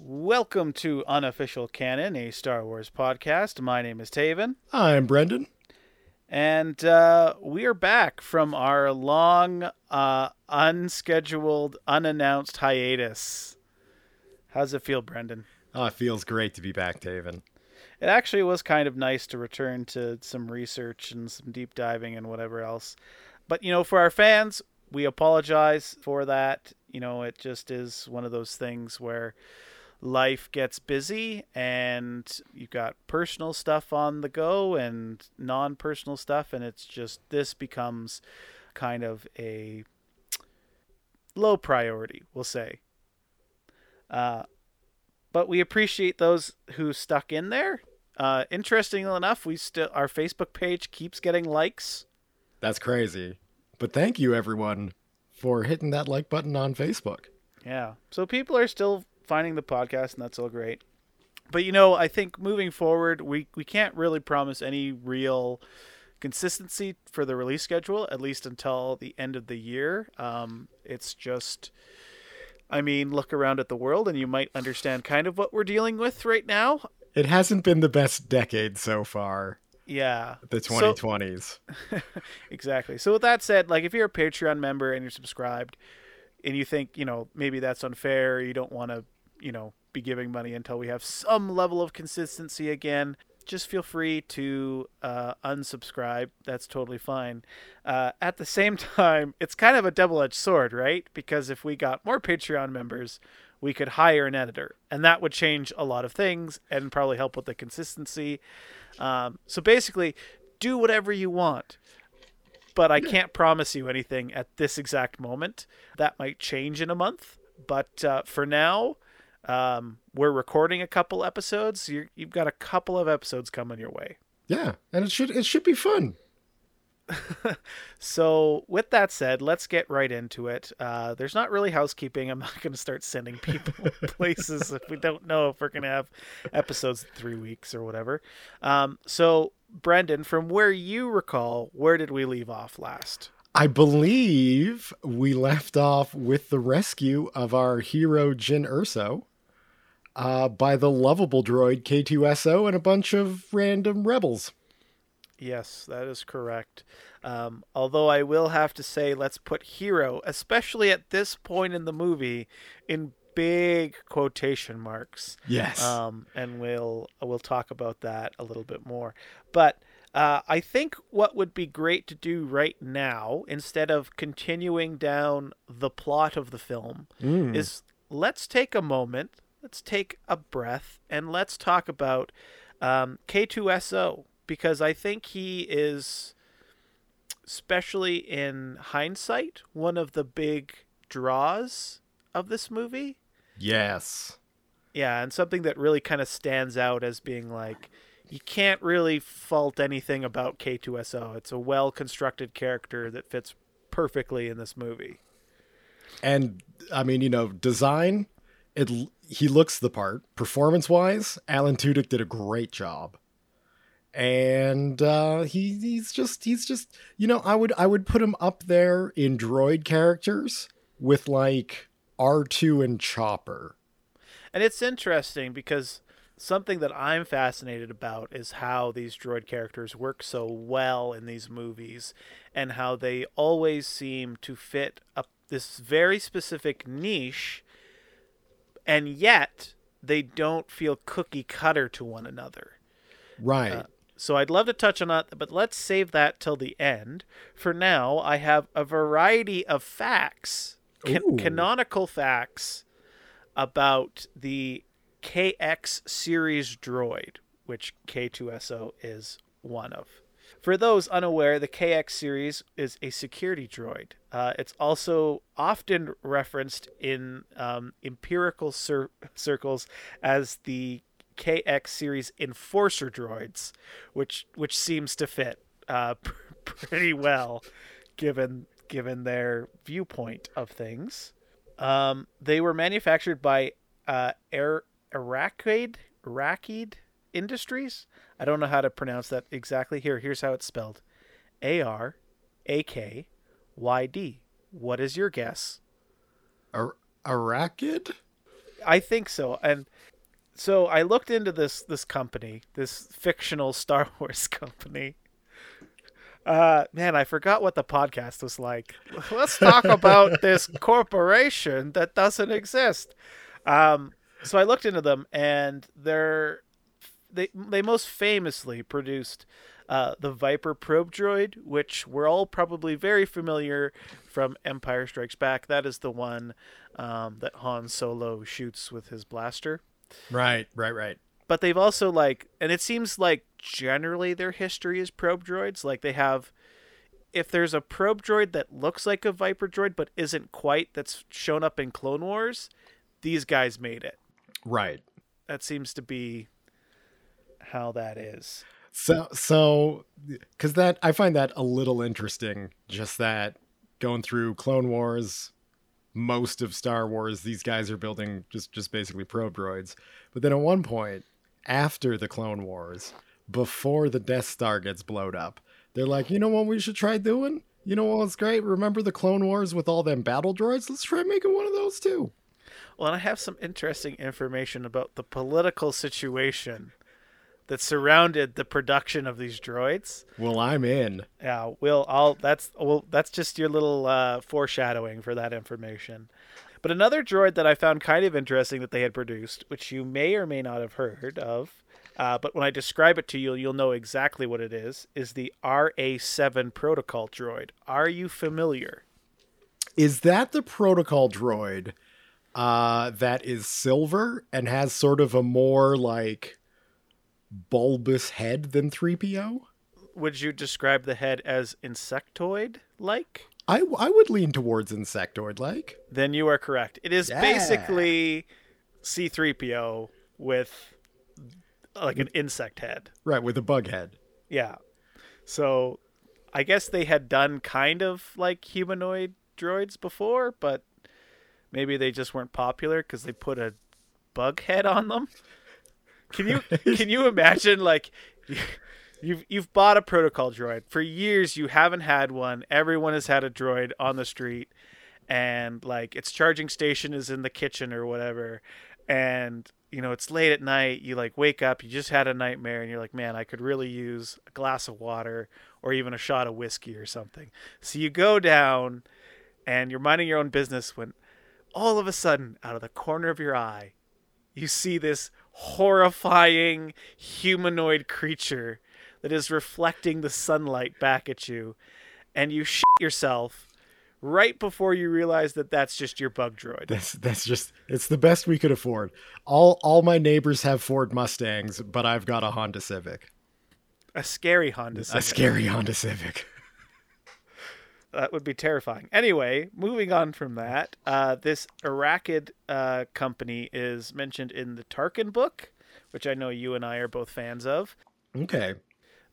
Welcome to Unofficial Canon, a Star Wars podcast. My name is Tavin, I'm Brendan. and uh, we are back from our long, uh, unscheduled, unannounced hiatus. How's it feel, Brendan? Oh, it feels great to be back, Tavin. It actually was kind of nice to return to some research and some deep diving and whatever else. But, you know, for our fans, we apologize for that. You know, it just is one of those things where life gets busy and you've got personal stuff on the go and non personal stuff. And it's just, this becomes kind of a low priority, we'll say. Uh, but we appreciate those who stuck in there. Uh, interestingly enough, we still our Facebook page keeps getting likes. That's crazy. But thank you, everyone, for hitting that like button on Facebook. Yeah, so people are still finding the podcast, and that's all great. But you know, I think moving forward, we we can't really promise any real consistency for the release schedule, at least until the end of the year. Um, it's just, I mean, look around at the world, and you might understand kind of what we're dealing with right now. It hasn't been the best decade so far, Yeah, the So- 2020s. exactly. So with that said, like if you're a Patreon member and you're subscribed, and you think you know maybe that's unfair, you don't want to you know be giving money until we have some level of consistency again. Just feel free to uh, unsubscribe. That's totally fine. Uh, at the same time, it's kind of a double-edged sword, right? Because if we got more Patreon members, we could hire an editor, and that would change a lot of things and probably help with the consistency. Um, so basically, do whatever you want but I can't promise you anything at this exact moment. That might change in a month, but uh, for now, um, we're recording a couple episodes. You're, you've got a couple of episodes coming your way. Yeah, and it should it should be fun. So, with that said, let's get right into it. Uh, there's not really housekeeping. I'm not going to start sending people places if we don't know if we're going to have episodes in three weeks or whatever. Um, so, Brendan, from where you recall, where did we leave off last? I believe we left off with the rescue of our hero Jyn Erso uh, by the lovable droid K2SO and a bunch of random rebels. Yes, that is correct. Um, although I will have to say, let's put hero, especially at this point in the movie, in big quotation marks. Yes. Um, and we'll we'll talk about that a little bit more. But uh, I think what would be great to do right now, instead of continuing down the plot of the film, Mm. is let's take a moment, let's take a breath, and let's talk about um, K2SO because I think he is, especially in hindsight, one of the big draws of this movie. yes. Yeah, and something that really kind of stands out as being like you can't really fault anything about K2SO. It's a well constructed character that fits perfectly in this movie. And I mean, you know, design, it he looks the part. Performance wise, Alan Tudyk did a great job. And uh, he he's just he's just you know I would I would put him up there in droid characters with like R two and Chopper. And it's interesting because something that I'm fascinated about is how these droid characters work so well in these movies and how they always seem to fit a, this very specific niche and yet they don't feel cookie cutter to one another. Right. Uh, So I'd love to touch on that, but let's save that till the end. For now, I have a variety of facts, can- canonical facts about the KX series droid, which K2SO is one of. For those unaware, the KX series is a security droid. Uh, it's also often referenced in um, empirical cir- circles as the KX series enforcer droids, which which seems to fit uh, pretty well, given given their viewpoint of things. Um, they were manufactured by uh, Air Industries. I don't know how to pronounce that exactly. Here, here's how it's spelled: A R A K Y D. What is your guess? Ar- Arakyd? I think so. And so I looked into this this company, this fictional Star Wars company. Uh, man, I forgot what the podcast was like. Let's talk about this corporation that doesn't exist. Um, so I looked into them, and they're they they most famously produced uh, the Viper probe droid, which we're all probably very familiar from Empire Strikes Back. That is the one um, that Han Solo shoots with his blaster. Right, right, right. But they've also like, and it seems like generally their history is probe droids. Like they have, if there's a probe droid that looks like a Viper droid but isn't quite, that's shown up in Clone Wars, these guys made it. Right. That seems to be how that is. So, so, because that I find that a little interesting. Just that going through Clone Wars, most of Star Wars, these guys are building just just basically probe droids. But then at one point, after the Clone Wars, before the Death Star gets blowed up, they're like, you know what we should try doing? You know what's great? Remember the Clone Wars with all them battle droids? Let's try making one of those too. Well, and I have some interesting information about the political situation that surrounded the production of these droids. Well, I'm in. Yeah, Will, I'll that's well, that's just your little uh, foreshadowing for that information. But another droid that I found kind of interesting that they had produced, which you may or may not have heard of, uh, but when I describe it to you, you'll know exactly what it is, is the RA7 protocol droid. Are you familiar? Is that the protocol droid uh, that is silver and has sort of a more like bulbous head than 3PO? Would you describe the head as insectoid like? I, I would lean towards insectoid like. Then you are correct. It is Yeah. basically C3PO with like an insect head. Right, with a bug head. Yeah. So I guess they had done kind of like humanoid droids before, but maybe they just weren't popular because they put a bug head on them. Can you can you imagine like you've you've bought a protocol droid. For years you haven't had one. Everyone has had a droid on the street and like its charging station is in the kitchen or whatever. And you know it's late at night. You like wake up you just had a nightmare and you're like man i could really use a glass of water or even a shot of whiskey or something. So you go down and you're minding your own business when all of a sudden out of the corner of your eye you see this horrifying humanoid creature that is reflecting the sunlight back at you and you shit yourself right before you realize that that's just your bug droid That's that's just it's the best we could afford. All all my neighbors have Ford Mustangs, but I've got a Honda Civic. a scary honda Civic. A scary Honda Civic. That would be terrifying. Anyway, moving on from that, uh, this Arakyd uh, company is mentioned in the Tarkin book, which I know you and I are both fans of. Okay.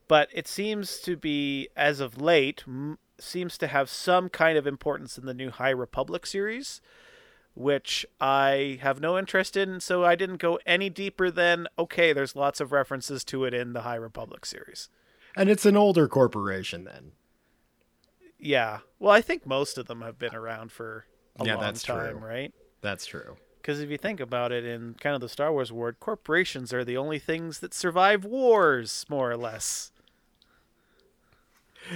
But it seems to be, as of late, m- seems to have some kind of importance in the new High Republic series, which I have no interest in. So I didn't go any deeper than okay. There's lots of references to it in the High Republic series. And it's an older corporation then. Yeah. Well, I think most of them have been around for a Yeah, long that's time, true. right? That's true. Because if you think about it, in kind of the Star Wars world, corporations are the only things that survive wars, more or less.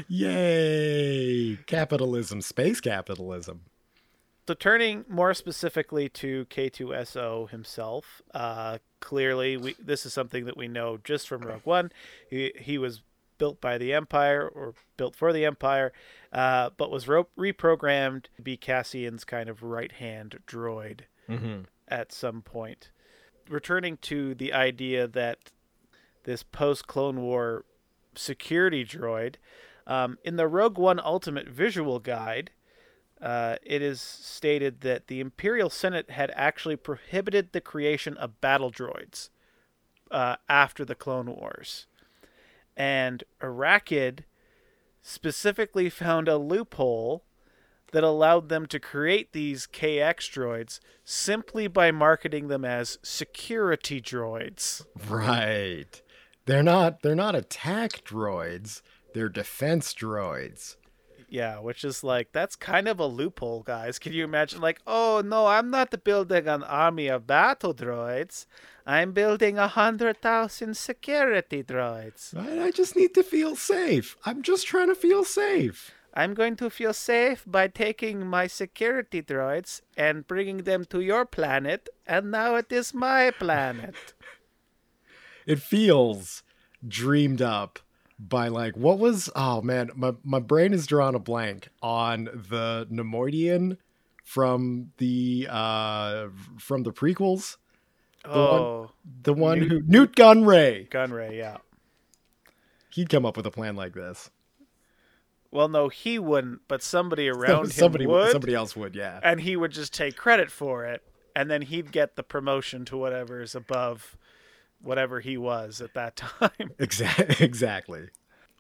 Yay! Capitalism, space capitalism. So, turning more specifically to K2SO himself, uh, clearly, we, this is something that we know just from Rogue One. He, he was built by the Empire or built for the Empire, uh, but was ro- reprogrammed to be Cassian's kind of right hand droid Mm-hmm. at some point. Returning to the idea that this post Clone War security droid, um, in the Rogue One Ultimate Visual Guide, uh, it is stated that the Imperial Senate had actually prohibited the creation of battle droids uh, after the Clone Wars. And Arakyd specifically found a loophole that allowed them to create these KX droids simply by marketing them as security droids. Right. They're not they're not attack droids. They're defense droids. Yeah, which is like that's kind of a loophole, guys. Can you imagine? Like, oh no, I'm not building an army of battle droids. I'm building a hundred thousand security droids. Right? I just need to feel safe. I'm just trying to feel safe. I'm going to feel safe by taking my security droids and bringing them to your planet, and now it is my planet. It feels dreamed up by like what was oh man my, my brain is drawing a blank on the Neimoidian from the uh from the prequels. The oh, one, the one Nute- who Nute Gunray. Gunray, yeah. he'd come up with a plan like this. Well, no, he wouldn't, but somebody around him somebody would, somebody else would yeah. And he would just take credit for it, and then he'd get the promotion to whatever is above whatever he was at that time. exactly exactly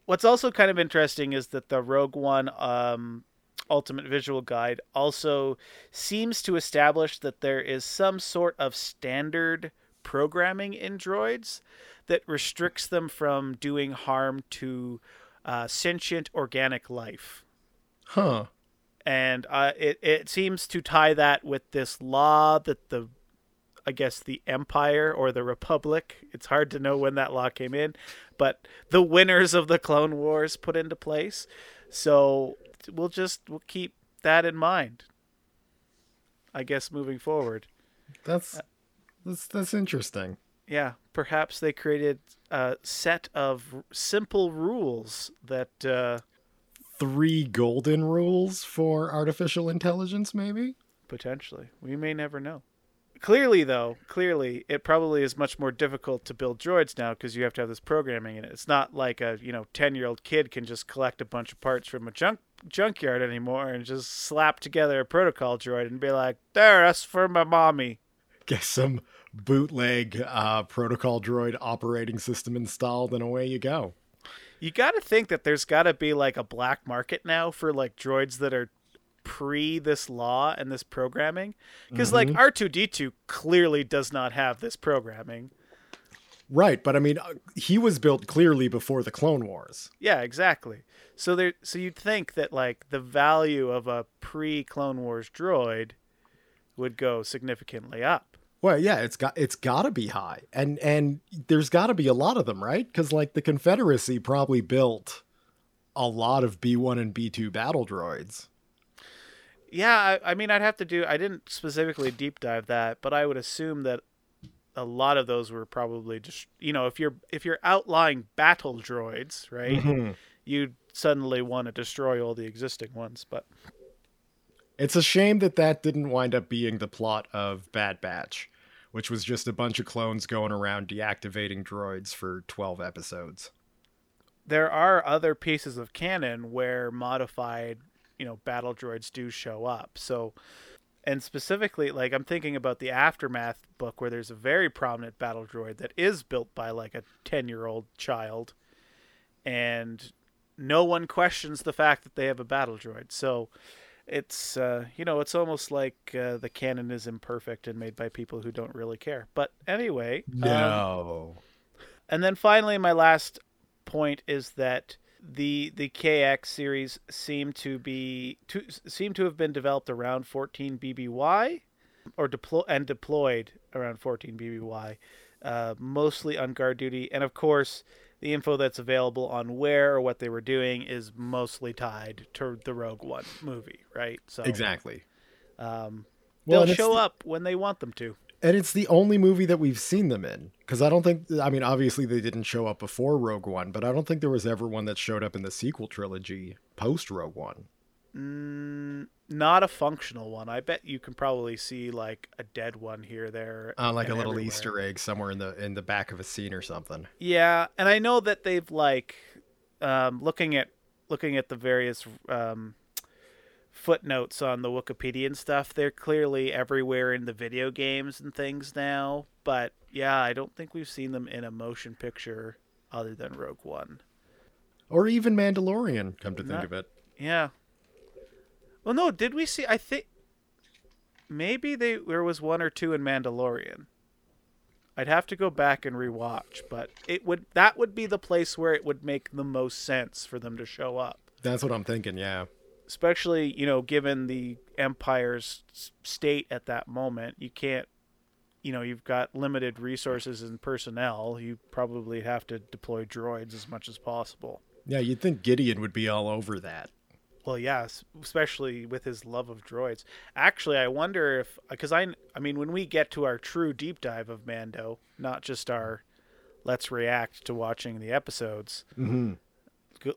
What's also kind of interesting is that the Rogue One um, Ultimate Visual Guide also seems to establish that there is some sort of standard programming in droids that restricts them from doing harm to uh, sentient organic life. huh And uh, it, it seems to tie that with this law that the I guess the Empire or the Republic. It's hard to know when that law came in, but the winners of the Clone Wars put into place. So we'll just we'll keep that in mind. I guess moving forward. that's that's that's interesting Yeah, perhaps they created a set of simple rules that uh, three golden rules for artificial intelligence maybe Potentially. We may never know. Clearly, though, clearly, it probably is much more difficult to build droids now because you have to have this programming in it. It's not like a you know ten year old kid can just collect a bunch of parts from a junk junkyard anymore and just slap together a protocol droid and be like, "There, that's for my mommy." get some bootleg uh, protocol droid operating system installed and away you go You got to think that there's got to be like a black market now for like droids that are pre this law and this programming because like R2D2 clearly does not have this programming. right but i mean uh, he was built clearly before the clone wars Yeah, exactly. So there, so you'd think that like the value of a pre Clone Wars droid would go significantly up. well yeah it's got it's got to be high and and there's got to be a lot of them right because like the confederacy probably built a lot of b1 and b2 battle droids Yeah, I, I mean, I'd have to do. I didn't specifically deep dive that, but I would assume that a lot of those were probably just you know if you're if you're outlying battle droids, right? Mhm. You'd suddenly want to destroy all the existing ones, but It's a shame that that didn't wind up being the plot of Bad Batch, which was just a bunch of clones going around deactivating droids for 12 episodes. there are other pieces of canon where modified, you know, battle droids do show up. So, and specifically, like I'm thinking about the aftermath book where there's a very prominent battle droid that is built by like a 10 year old child, and no one questions the fact that they have a battle droid. So. It's uh, you know it's almost like uh, the canon is imperfect and made by people who don't really care. But anyway, um, No. and then finally, my last point is that the the KX series seem to be to seem to have been developed around 14 BBY, or deploy and deployed around 14 BBY, uh, mostly on guard duty, and of course. The info that's available on where or what they were doing is mostly tied to the Rogue One movie, right? So exactly. um, Well, they'll it's show the- up when they want them to. And it's the only movie that we've seen them in. Because I don't think, I mean, obviously they didn't show up before Rogue One, but I don't think there was ever one that showed up in the sequel trilogy post Rogue One. Mm, not a functional one. I bet you can probably see like a dead one here, there, Uh, like a little everywhere. Easter egg somewhere in the in the back of a scene or something. Yeah, and I know that they've like um, looking at looking at the various um, footnotes on the Wikipedia and stuff. They're clearly everywhere in the video games and things now. But yeah, I don't think we've seen them in a motion picture other than Rogue One. Or even Mandalorian, come to think Not- of it. Yeah. Well, no, did we see? I think maybe they there was one or two in Mandalorian. I'd have to go back and rewatch, but it would that would be the place where it would make the most sense for them to show up. That's what I'm thinking, yeah. Especially you know given the empire's state at that moment. You can't, you know, you've got limited resources and personnel. You probably have to deploy droids as much as possible. Yeah, you'd think Gideon would be all over that. Well, yes, especially with his love of droids. Actually, I wonder if because I I mean when we get to our true deep dive of Mando, not just our let's react to watching the episodes, Mm-hmm.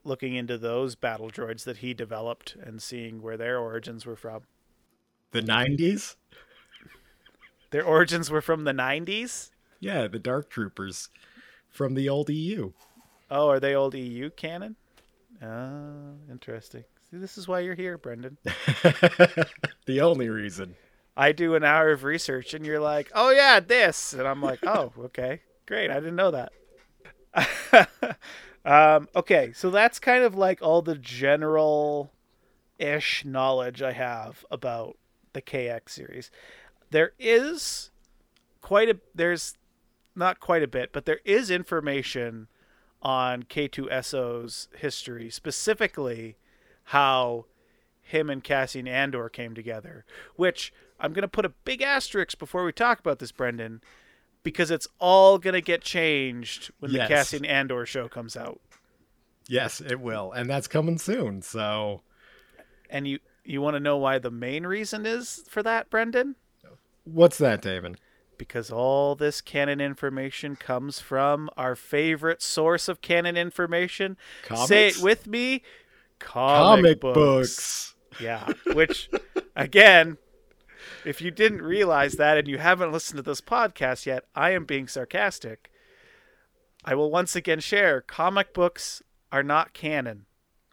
Looking into those battle droids that he developed and seeing where their origins were from. The 90s? Their origins were from the 90s? Yeah, the Dark Troopers from the old EU. Oh, are they old EU canon? Oh, interesting. See, this is why you're here, Brendan. the only reason. I do an hour of research and you're like, oh, yeah, this. And I'm like, oh, okay, great. I didn't know that. um, okay, so that's kind of like all the general ish knowledge I have about the KX series. There is quite a, there's not quite a bit, but there is information on K2SO's history, specifically how him and Cassian Andor came together, which I'm going to put a big asterisk before we talk about this, Brendan, because it's all going to get changed when Yes. the Cassian Andor show comes out. Yes, it will. And that's coming soon. So, And you you want to know why the main reason is for that, Brendan? what's that, David? Because all this canon information comes from our favorite source of canon information. Comics? Say it with me. Comic, Comic books. books. Yeah, which again, if you didn't realize that and you haven't listened to this podcast yet, I am being sarcastic. I will once again share comic books are not canon.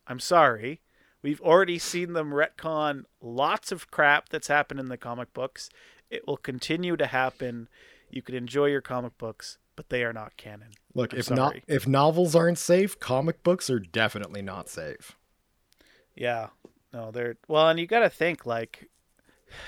I'm sorry. We've already seen them retcon lots of crap that's happened in the comic books. It will continue to happen. You can enjoy your comic books, but they are not canon. Look, I'm if not if novels aren't safe, comic books are definitely not safe. Yeah. No, they're well, and you got to think like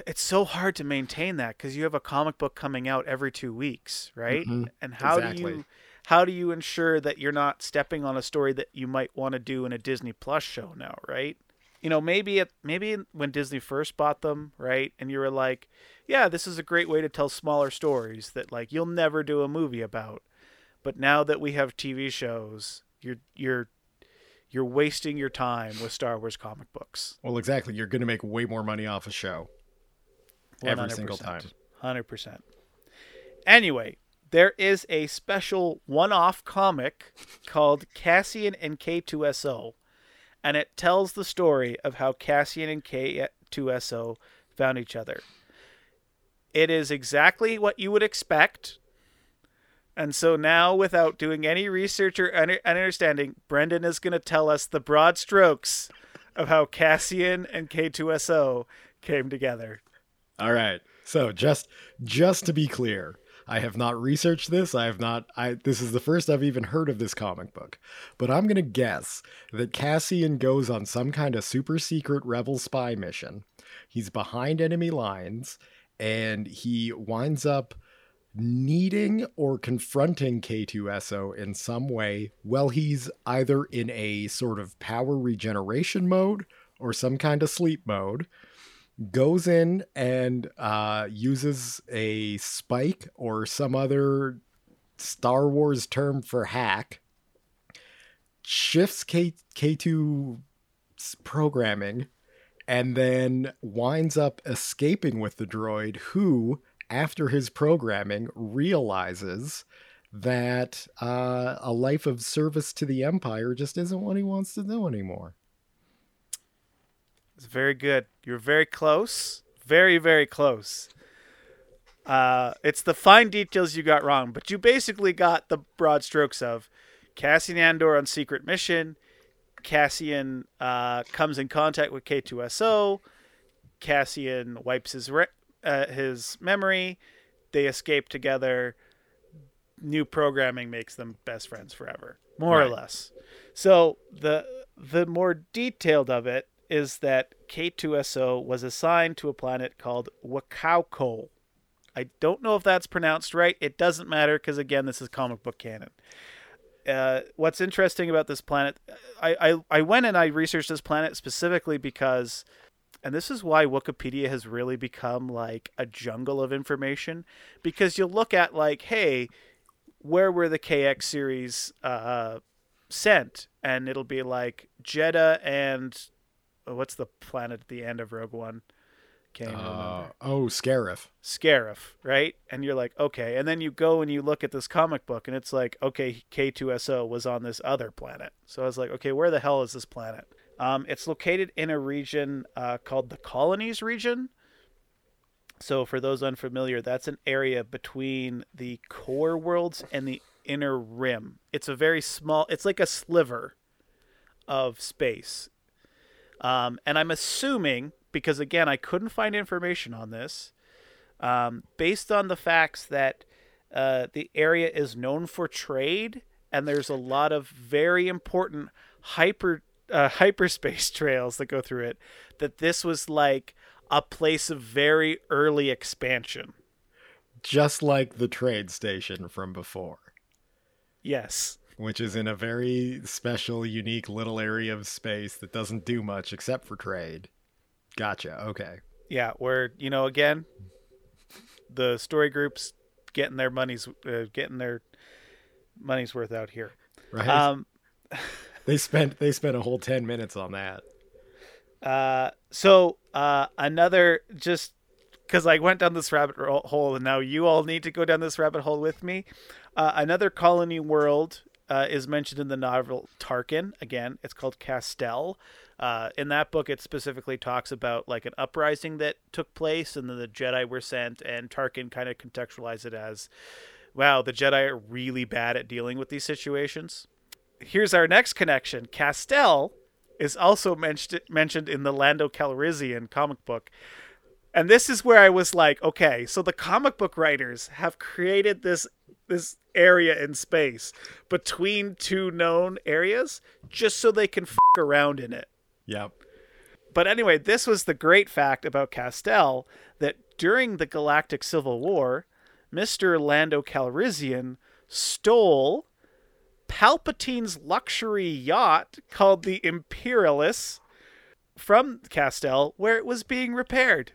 it's so hard to maintain that because you have a comic book coming out every two weeks, right? Mhm. And how do you how do you ensure that you're not stepping on a story that you might want to do in a Disney Plus show now, right? You know, maybe maybe when Disney first bought them, right? And you were like, yeah, this is a great way to tell smaller stories that like you'll never do a movie about. But now that we have TV shows, you're you're you're wasting your time with Star Wars comic books. Well, exactly. You're going to make way more money off a show every single 100%. time. 100%. Anyway, there is a special one off comic called Cassian and K2SO, and it tells the story of how Cassian and K2SO found each other. It is exactly what you would expect. And so now, without doing any research or understanding, Brendan is going to tell us the broad strokes of how Cassian and K2SO came together. All right. So just just to be clear, I have not researched this. I have not I this is the first I've even heard of this comic book. But I'm going to guess that Cassian goes on some kind of super secret rebel spy mission. He's behind enemy lines and he winds up needing or confronting K2SO in some way while he's either in a sort of power regeneration mode or some kind of sleep mode goes in and uh, uses a spike or some other Star Wars term for hack, shifts K- K2's programming, and then winds up escaping with the droid, who, after his programming, realizes that uh, a life of service to the Empire just isn't what he wants to do anymore. It's very good. You're very close. Very, very close. Uh, it's the fine details you got wrong, but you basically got the broad strokes of Cassian Andor on secret mission. Cassian uh, comes in contact with K2SO. Cassian wipes his re- uh, his memory. They escape together. New programming makes them best friends forever, more or less. So the the more detailed of it is that K2SO was assigned to a planet called Wecacoe. I don't know if that's pronounced right. It doesn't matter because again, this is comic book canon. uh, what's interesting about this planet, I, I I went and I researched this planet specifically because, and this is why Wikipedia has really become like a jungle of information, because you'll look at like, hey, where were the KX series uh, sent, and it'll be like Jedha and what's the planet at the end of Rogue One? Can't Uh, remember. oh, Scarif. Scarif, right? And you're like, okay. And then you go and you look at this comic book, and it's like, okay, K2SO was on this other planet. So I was like, okay, where the hell is this planet? Um, it's located in a region uh, called the Colonies region. So for those unfamiliar, that's an area between the core worlds and the inner rim. It's a very small. It's like a sliver of space. Um, and I'm assuming because again, I couldn't find information on this um, based on the facts that uh, the area is known for trade, and there's a lot of very important hyper uh, hyperspace trails that go through it. That this was like a place of very early expansion. Just like the trade station from before, Yes. Which is in a very special, unique little area of space that doesn't do much except for trade. Gotcha. Okay. Yeah, where you know again, the story groups getting their money's uh, getting their money's worth out here. Right. Um, they spent they spent a whole ten minutes on that. Uh, so uh, another just because I went down this rabbit hole, and now you all need to go down this rabbit hole with me. Uh, another colony world uh, is mentioned in the novel Tarkin. Again, it's called Castell. Uh, in that book, it specifically talks about like an uprising that took place, and then the Jedi were sent, and Tarkin kind of contextualized it as, "Wow, the Jedi are really bad at dealing with these situations." Here's our next connection: Castell is also mentioned mentioned in the Lando Calrissian comic book. And this is where I was like, okay, so the comic book writers have created this this area in space between two known areas just so they can f- around in it. Yep. But anyway, this was the great fact about Castell that during the Galactic Civil War, Mr. Lando Calrissian stole Palpatine's luxury yacht called the Imperialis from Castell where it was being repaired.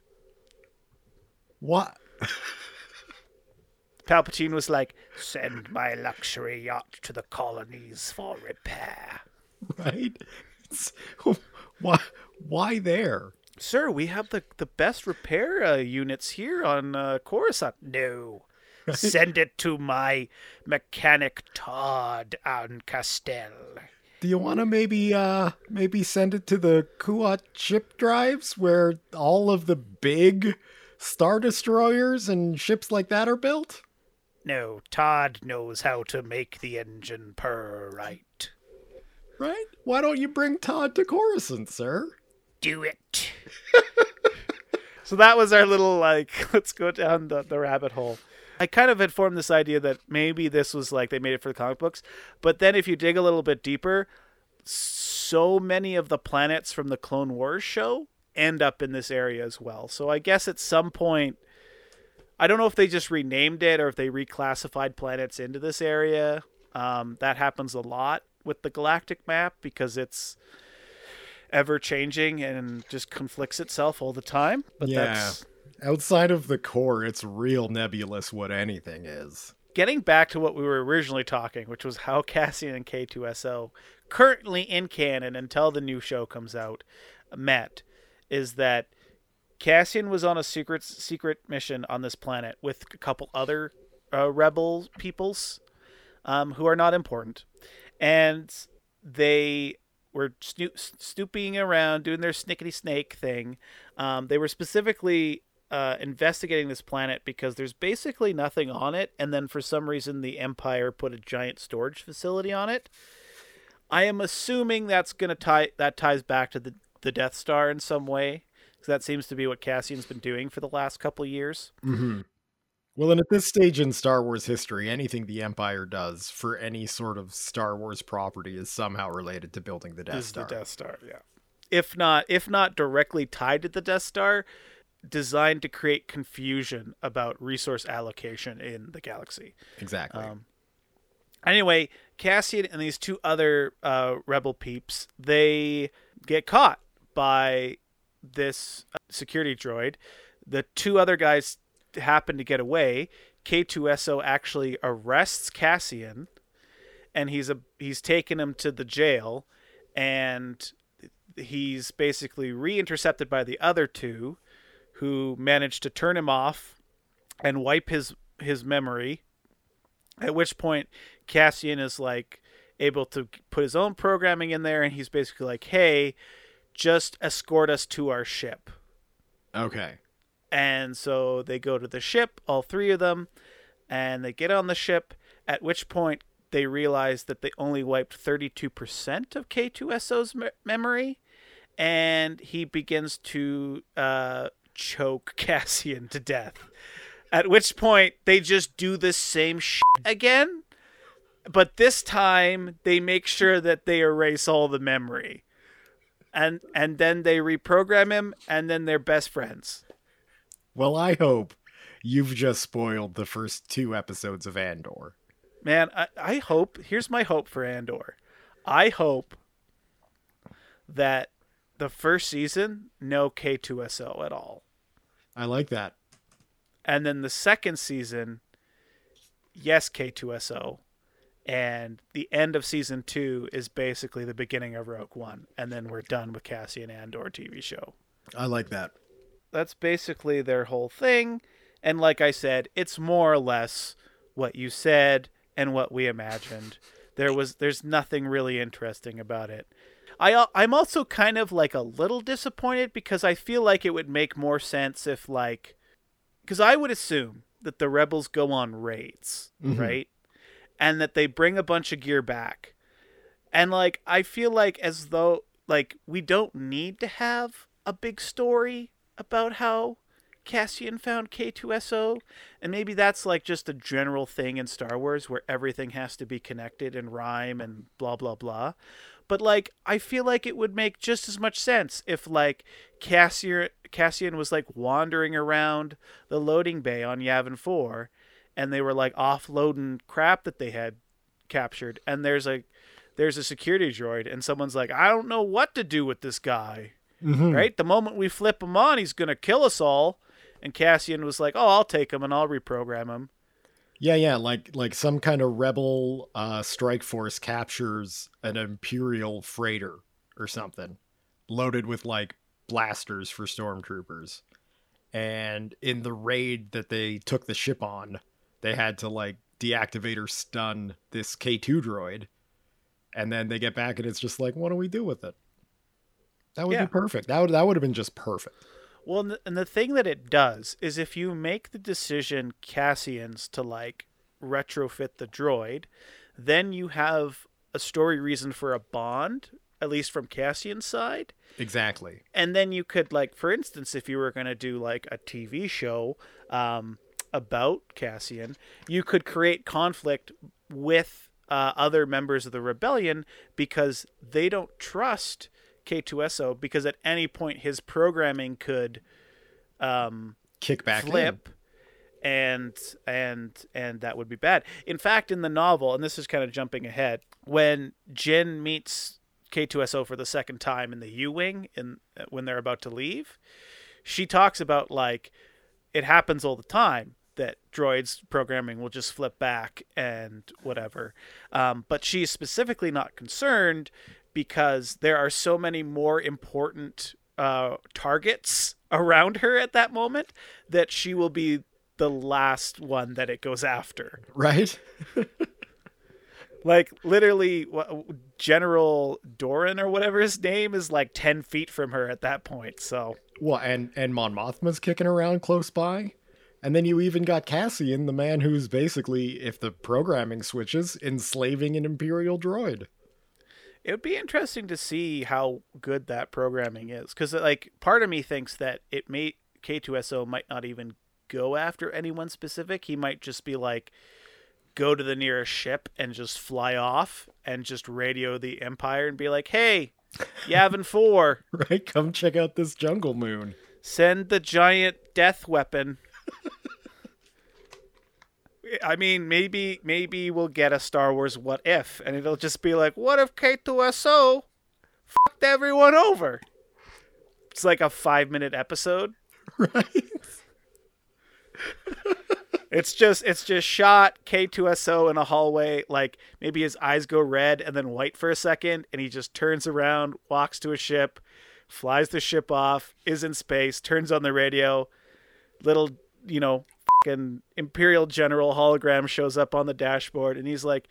What? Palpatine was like, "Send my luxury yacht to the colonies for repair." Right? It's, why? Why there? Sir, we have the the best repair uh, units here on uh, Coruscant. No, send it to my mechanic Todd on Castell. Do you want to maybe uh maybe send it to the Kuat ship drives where all of the big star destroyers and ships like that are built? No, Todd knows how to make the engine purr right. Right? Why don't you bring Todd to Coruscant, sir? Do it. so that was our little like let's go down the, the rabbit hole. I kind of had formed this idea that maybe this was like they made it for the comic books, but then if you dig a little bit deeper, so many of the planets from the Clone Wars show end up in this area as well. So I guess at some point I don't know if they just renamed it or if they reclassified planets into this area. Um, that happens a lot with the galactic map because it's ever changing and just conflicts itself all the time. But Yeah. that's Outside of the core, it's real nebulous what anything is. getting back to what we were originally talking, which was how Cassian and K2SO, currently in canon until the new show comes out, met, is that Cassian was on a secret secret mission on this planet with a couple other uh, rebel peoples um, who are not important, and they were snoop, snooping around doing their snickety snake thing. Um, they were specifically uh, investigating this planet because there's basically nothing on it, and then for some reason the Empire put a giant storage facility on it. I am assuming that's gonna tie that ties back to the the Death Star in some way, that seems to be what Cassian's been doing for the last couple years. Mm-hmm. Well, and at this stage in Star Wars history, anything the Empire does for any sort of Star Wars property is somehow related to building the Death is Star. the Death Star, yeah. If not, if not directly tied to the Death Star, designed to create confusion about resource allocation in the galaxy. Exactly. Um, Anyway, Cassian and these two other uh, rebel peeps, they get caught by this uh, security droid. The two other guys happen to get away. K2SO actually arrests Cassian and he's a he's taken him to the jail and he's basically re-intercepted by the other two who managed to turn him off and wipe his his memory at which point Cassian is like able to put his own programming in there and he's basically like hey just escort us to our ship Okay. and so they go to the ship all three of them and they get on the ship at which point they realize that they only wiped 32% of K2SO's me- memory and he begins to uh, choke Cassian to death. At which point they just do the same shit again, but this time they make sure that they erase all the memory. And and then they reprogram him and then they're best friends. Well, I hope you've just spoiled the first two episodes of Andor. Man, I, I hope here's my hope for Andor. I hope that the first season no K2SO at all. I like that. And then the second season yes K2SO and the end of season 2 is basically the beginning of Rogue One and then we're done with Cassian Andor TV show. I like that. That's basically their whole thing and like I said, it's more or less what you said and what we imagined. There was there's nothing really interesting about it. I I'm also kind of like a little disappointed because I feel like it would make more sense if like cuz I would assume that the rebels go on raids, Mhm. right? And that they bring a bunch of gear back. And like I feel like as though like we don't need to have a big story about how Cassian found K2SO, and maybe that's like just a general thing in Star Wars where everything has to be connected and rhyme and blah blah blah. But like I feel like it would make just as much sense if like Cassian Cassian was like wandering around the loading bay on Yavin 4 and they were like offloading crap that they had captured and there's a there's a security droid and someone's like I don't know what to do with this guy Mhm. right? The moment we flip him on, he's gonna kill us all. And Cassian was like, "Oh, I'll take him and I'll reprogram him." Yeah, yeah, like like some kind of rebel uh, strike force captures an imperial freighter or something, loaded with like blasters for stormtroopers. And in the raid that they took the ship on, they had to like deactivate or stun this K2 droid. And then they get back and it's just like, what do we do with it? That would Yeah. be perfect. That would that would have been just perfect. Well, and the, and the thing that it does is if you make the decision Cassian's to like retrofit the droid, then you have a story reason for a bond, at least from Cassian's side. Exactly. and then you could like for instance if you were going to do like a tv show um, about cassian you could create conflict with uh, other members of the rebellion because they don't trust k2so because at any point his programming could um, Kick back in. flip and and and that would be bad in fact in the novel and this is kind of jumping ahead when Jyn meets k2so for the second time in the u-wing in when they're about to leave she talks about like it happens all the time that droids programming will just flip back and whatever um, but she's specifically not concerned because there are so many more important uh, targets around her at that moment that she will be the last one that it goes after. Right? Like literally, General Doran or whatever his name is like ten feet from her at that point. So Well, and and Mon Mothma's kicking around close by, and then you even got Cassian, the man who's basically, if the programming switches, enslaving an Imperial droid. it would be interesting to see how good that programming is because like part of me thinks that it may K2SO might not even go after anyone specific. He might just be like go to the nearest ship and just fly off and just radio the Empire and be like, "Hey, Yavin 4, Right? Come check out this jungle moon. send the giant death weapon." I mean, maybe maybe we'll get a Star Wars What If, and it'll just be like, what if K2SO fucked everyone over? It's like a five minute episode. Right. It's just it's just shot K2SO in a hallway, like maybe his eyes go red and then white for a second, and he just turns around, walks to a ship, flies the ship off, is in space, turns on the radio, little, you know, fucking Imperial General hologram shows up on the dashboard, and he's like,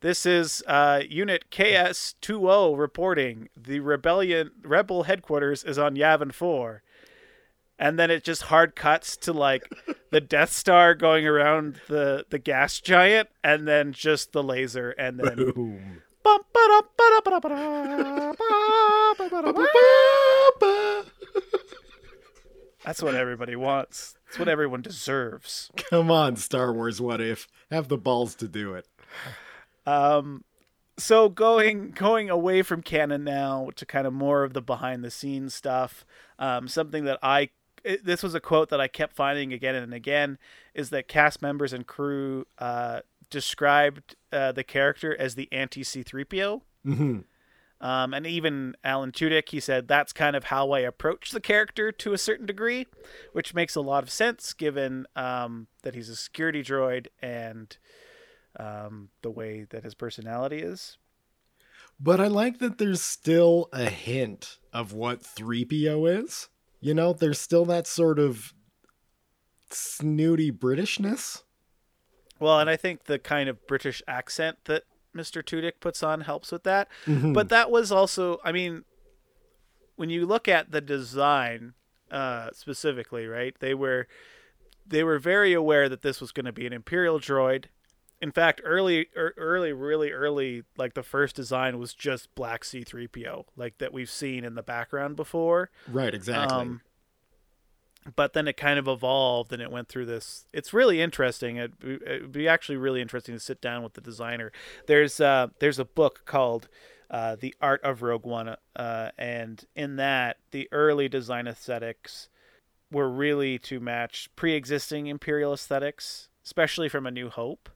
This is uh, Unit KS20 reporting. The rebellion rebel headquarters is on Yavin 4 and then it just hard cuts to like the Death Star going around the the gas giant, and then just the laser, and then. Boom. That's what everybody wants. That's what everyone deserves. Come on, Star Wars What If. Have the balls to do it. Um, so going going away from canon now to kind of more of the behind the scenes stuff. Um, something that I this was a quote that I kept finding again and again is that cast members and crew uh, described uh, the character as the anti C3PO. hmm Um, and even Alan Tudyk, he said that's kind of how I approach the character to a certain degree, which makes a lot of sense given um, that he's a security droid and um, the way that his personality is. But I like that there's still a hint of what 3PO is. You know, there's still that sort of snooty Britishness. Well, and I think the kind of British accent that Mr. Tudyk puts on helps with that. Mhm. But that was also, I mean, when you look at the design uh, specifically, right? They were they were very aware that this was going to be an Imperial droid. In fact, early, er, early, really early, like the first design was just black C-3PO, like that we've seen in the background before. right, exactly. Um, but then it kind of evolved and it went through this. It's really interesting. It would be actually really interesting to sit down with the designer. There's uh, there's a book called uh, The Art of Rogue One, uh, and in that the early design aesthetics were really to match pre-existing Imperial aesthetics, especially from A New Hope.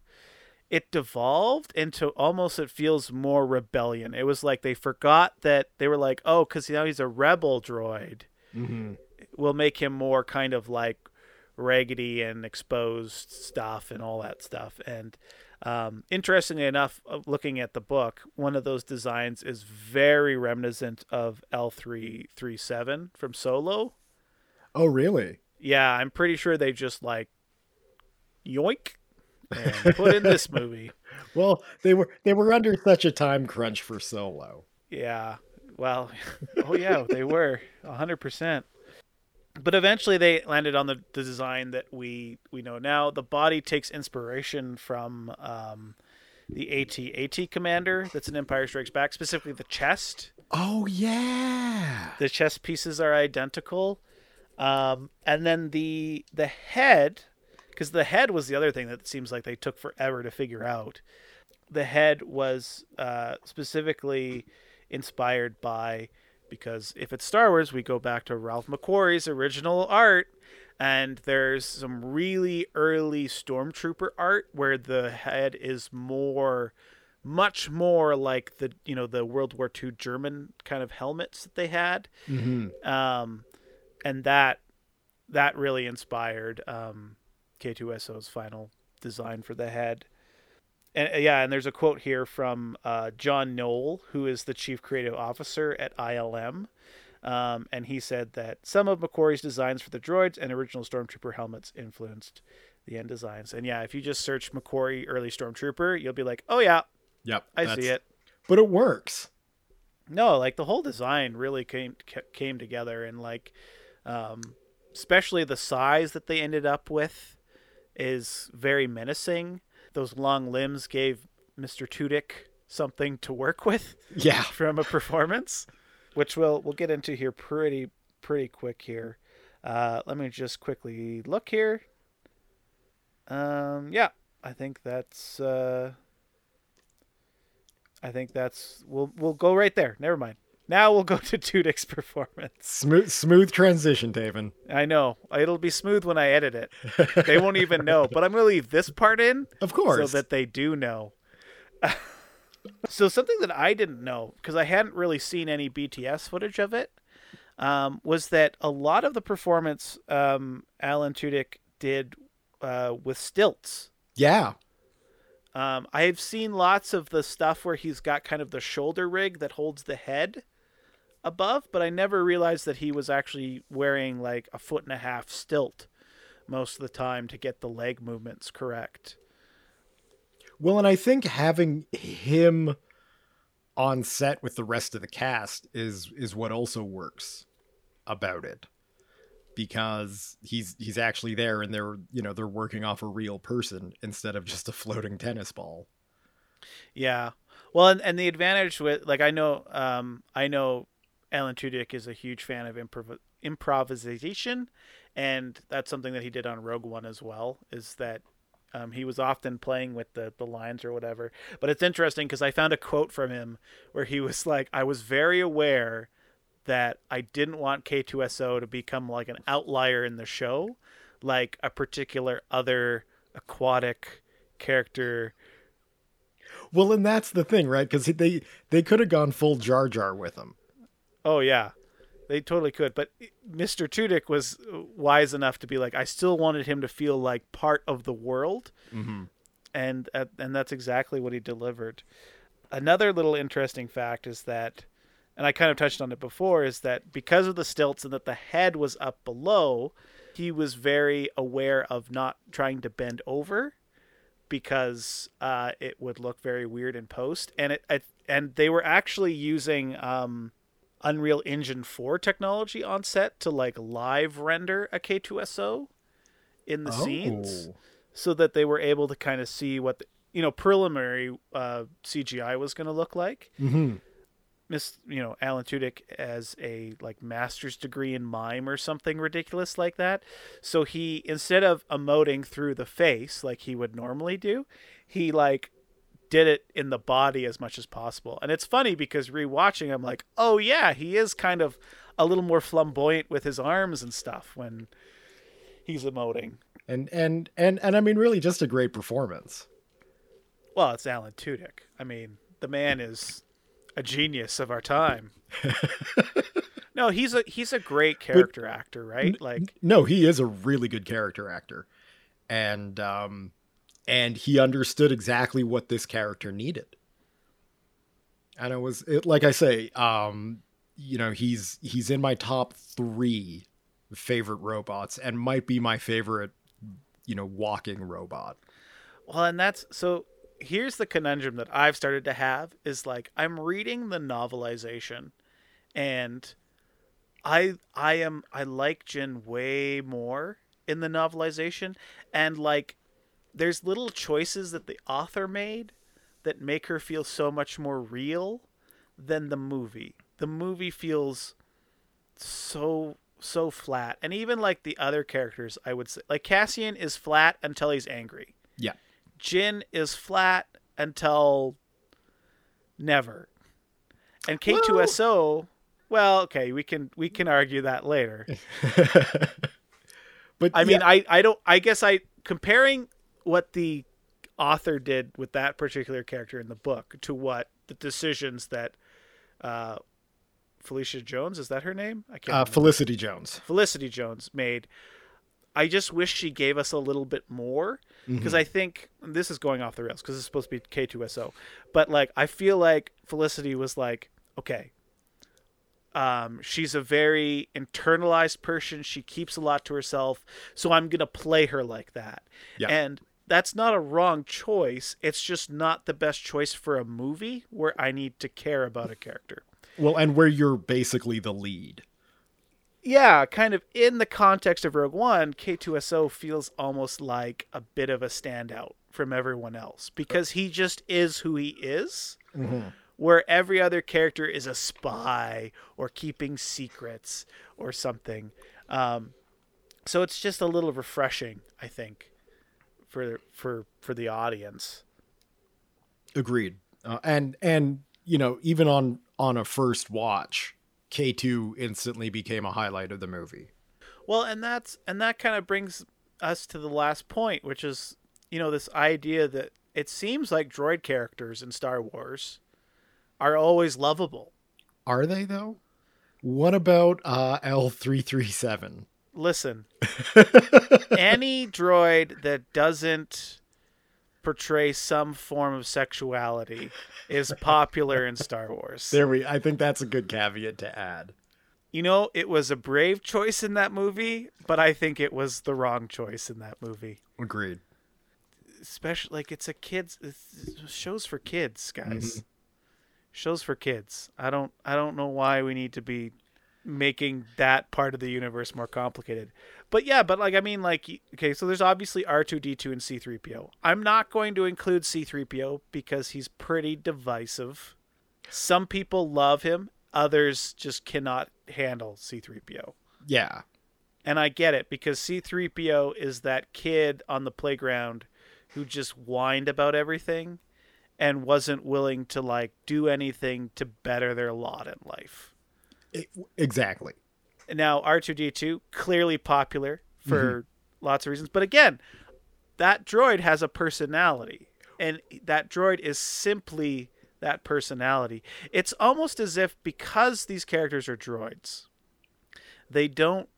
It devolved into almost it feels more rebellion. It was like they forgot that they were like, oh, because now he's a rebel droid hmm will make him more kind of like raggedy and exposed stuff and all that stuff. And um, interestingly enough, looking at the book, one of those designs is very reminiscent of L337 from Solo. Oh, really? Yeah, I'm pretty sure they just like yoink and put in this movie. Well, they were they were under such a time crunch for Solo. Yeah. Well, oh yeah, they were 100%. But eventually they landed on the, the design that we we know now. The body takes inspiration from um, the AT-AT commander that's in Empire Strikes Back, specifically the chest. Oh yeah. The chest pieces are identical. Um, and then the the head because the head was the other thing that seems like they took forever to figure out. The head was uh, specifically inspired by because if it's Star Wars, we go back to Ralph McQuarrie's original art, and there's some really early Stormtrooper art where the head is more, much more like the you know the World War II German kind of helmets that they had hmm um, and that that really inspired um, K2SO's final design for the head. And uh, yeah, and there's a quote here from uh, John Knoll, who is the chief creative officer at ILM. Um, and he said that some of McQuarrie's designs for the droids and original Stormtrooper helmets influenced the end designs. And yeah, if you just search McQuarrie early Stormtrooper, you'll be like, oh yeah, Yep. I that's- see it. But it works. No, like the whole design really came came together, and like, um, especially the size that they ended up with is very menacing. Those long limbs gave Mister Tudyk something to work with Yeah. from a performance, which we'll we'll get into here pretty pretty quick here. Uh, let me just quickly look here. Um, yeah, I think that's. Uh, I think that's we'll we'll go right there. Never mind. Now we'll go to Tudyk's performance. Smooth, smooth transition, Tavin. I know it'll be smooth when I edit it. they won't even know, but I'm gonna leave this part in, of course, so that they do know. so something that I didn't know because I hadn't really seen any BTS footage of it um, was that a lot of the performance um, Alan Tudyk did uh, with stilts. Yeah. Um, I've seen lots of the stuff where he's got kind of the shoulder rig that holds the head above, but I never realized that he was actually wearing like a foot and a half stilt most of the time to get the leg movements correct. Well, and I think having him on set with the rest of the cast is is what also works about it because he's he's actually there and they're you know they're working off a real person instead of just a floating tennis ball yeah well and, and the advantage with like i know um i know alan tudyk is a huge fan of improv- improvisation and that's something that he did on rogue one as well is that um, he was often playing with the, the lines or whatever but it's interesting because i found a quote from him where he was like i was very aware that I didn't want K2SO to become like an outlier in the show, like a particular other aquatic character. Well, and that's the thing, right? Because they they could have gone full Jar Jar with him. Oh yeah, they totally could. But Mr. Tudyk was wise enough to be like, I still wanted him to feel like part of the world, mm-hmm. and uh, and that's exactly what he delivered. Another little interesting fact is that and I kind of touched on it before, is that because of the stilts and that the head was up below, he was very aware of not trying to bend over because uh, it would look very weird in post. And it, it and they were actually using um, Unreal Engine 4 technology on set to like live render a K2SO in the oh. scenes so that they were able to kind of see what the, you know preliminary uh, CGI was going to look like. Mm-hmm Miss, you know, Alan Tudyk as a like master's degree in mime or something ridiculous like that. So he instead of emoting through the face like he would normally do, he like did it in the body as much as possible. And it's funny because rewatching, I'm like, oh yeah, he is kind of a little more flamboyant with his arms and stuff when he's emoting. And and and and I mean, really, just a great performance. Well, it's Alan Tudyk. I mean, the man is a genius of our time. no, he's a he's a great character but, actor, right? Like No, he is a really good character actor. And um and he understood exactly what this character needed. And it was it, like I say, um you know, he's he's in my top 3 favorite robots and might be my favorite you know, walking robot. Well, and that's so here's the conundrum that I've started to have is like I'm reading the novelization and I I am I like Jyn way more in the novelization and like there's little choices that the author made that make her feel so much more real than the movie. The movie feels so so flat. And even like the other characters, I would say like Cassian is flat until he's angry. Yeah. Jyn is flat until never. And K2SO, well, okay, we can we can argue that later. but I mean, I I don't I guess I comparing what the author did with that particular character in the book to what the decisions that uh, Felicia Jones is that her name? I can't. Uh, Felicity Jones. Felicity Jones made I just wish she gave us a little bit more because mm-hmm. I think this is going off the rails because it's supposed to be K2SO, but like I feel like Felicity was like, okay, um, she's a very internalized person. She keeps a lot to herself, so I'm gonna play her like that. Yeah. And that's not a wrong choice. It's just not the best choice for a movie where I need to care about a character. Well, and where you're basically the lead yeah, kind of in the context of Rogue One, K2SO feels almost like a bit of a standout from everyone else because he just is who he is. Mm-hmm. Where every other character is a spy or keeping secrets or something. Um, so it's just a little refreshing, I think, for for for the audience. Agreed. Uh, and and you know even on on a first watch, K2 instantly became a highlight of the movie. Well, and that's and that kind of brings us to the last point, which is you know this idea that it seems like droid characters in Star Wars are always lovable. Are they though? What about uh, L337? Listen, any droid that doesn't portray some form of sexuality is popular in Star Wars. There we I think that's a good caveat to add. You know, it was a brave choice in that movie, but I think it was the wrong choice in that movie. Agreed. Especially like it's a kids it's shows for kids, guys. Mm-hmm. Shows for kids. I don't I don't know why we need to be making that part of the universe more complicated. But yeah, but like I mean like okay, so there's obviously R2D2 and C3PO. I'm not going to include C3PO because he's pretty divisive. Some people love him, others just cannot handle C3PO. Yeah. And I get it because C3PO is that kid on the playground who just whined about everything and wasn't willing to like do anything to better their lot in life. It, exactly. Now R2D2 clearly popular for mm-hmm. lots of reasons, but again, that droid has a personality and that droid is simply that personality. It's almost as if because these characters are droids, they don't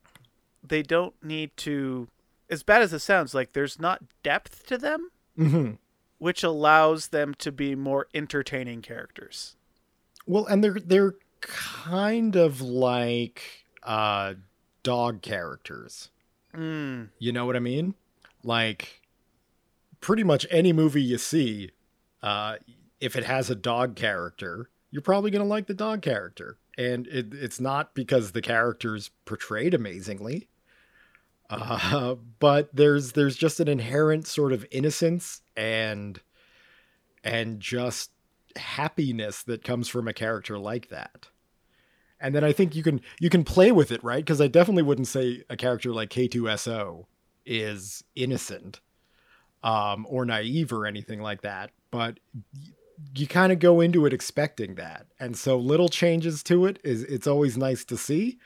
they don't need to as bad as it sounds like there's not depth to them mm-hmm. which allows them to be more entertaining characters well and they're they're kind of like uh dog characters. Mm. you know what i mean? Like pretty much any movie you see uh if it has a dog character you're probably going to like the dog character. And it, it's not because the character's portrayed amazingly uh, but there's there's just an inherent sort of innocence and and just happiness that comes from a character like that and then i think you can you can play with it right because i definitely wouldn't say a character like k2so is innocent um, or naive or anything like that but you kind of go into it expecting that. And so little changes to it is it's always nice to see,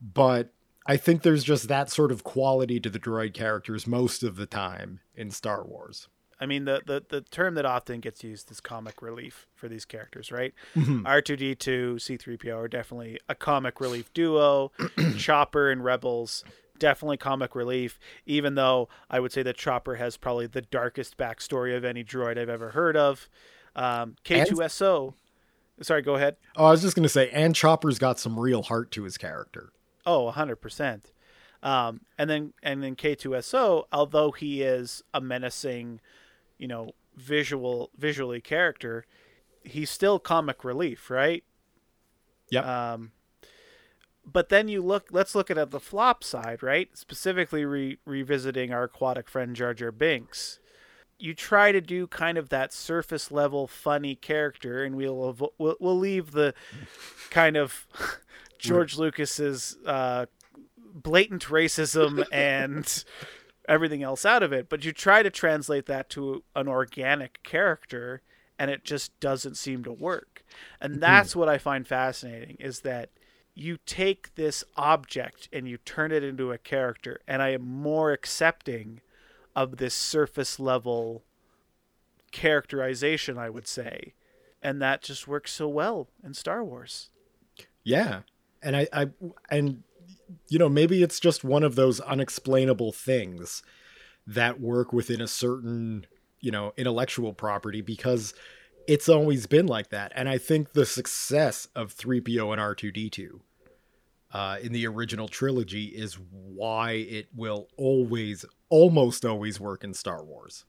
but I think there's just that sort of quality to the droid characters most of the time in Star Wars. I mean, the, the, the term that often gets used is comic relief for these characters, right? Mm-hmm. R2D2, C3PO are definitely a comic relief duo. Chopper and Rebels, definitely comic relief, even though I would say that Chopper has probably the darkest backstory of any droid I've ever heard of. Um, K2SO. And, sorry, go ahead. Oh, I was just going to say, and Chopper's got some real heart to his character. Oh, 100%. Um, and then and then K2SO, although he is a menacing, you know, visual visually character, he's still comic relief, right? Yep. Um, but then you look. Let's look at the flop side, right? Specifically, re- revisiting our aquatic friend Jar Jar Binks you try to do kind of that surface level funny character, and we'll we'll, we'll leave the kind of George Lucas's uh, blatant racism and everything else out of it. But you try to translate that to an organic character, and it just doesn't seem to work. And mm-hmm. that's what I find fascinating is that you take this object and you turn it into a character, and I am more accepting of this surface level characterization, I would say. And that just works so well in Star Wars. Yeah. And I, I and you know, maybe it's just one of those unexplainable things that work within a certain, you know, intellectual property because it's always been like that. And I think the success of 3PO and R2D2 uh, in the original trilogy is why it will always, almost always work in Star Wars.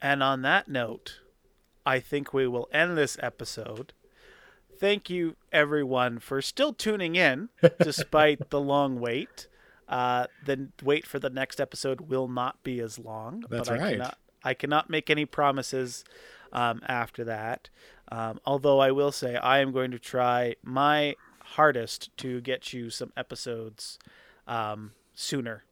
And on that note, I think we will end this episode. Thank you, everyone, for still tuning in despite the long wait. Uh, the wait for the next episode will not be as long. That's but right. I cannot, I cannot make any promises um, after that. Um, although I will say I am going to try my hardest to get you some episodes um, sooner.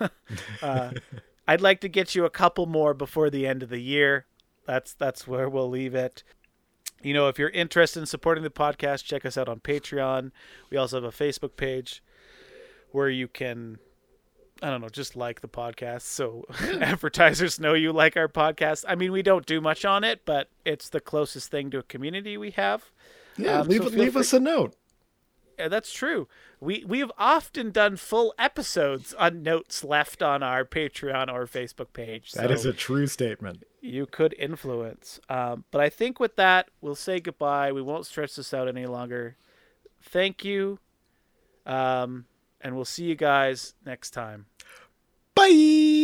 uh, I'd like to get you a couple more before the end of the year. That's that's where we'll leave it. You know, if you're interested in supporting the podcast, check us out on Patreon. We also have a Facebook page where you can, I don't know, just like the podcast so advertisers know you like our podcast. I mean, we don't do much on it, but it's the closest thing to a community we have. Yeah, Um, leave so leave free- us a note. Yeah, that's true. We we've often done full episodes on notes left on our Patreon or Facebook page. That so is a true statement. you could influence. Um, but I think with that, we'll say goodbye. We won't stretch this out any longer. Thank you, um, and we'll see you guys next time. Bye.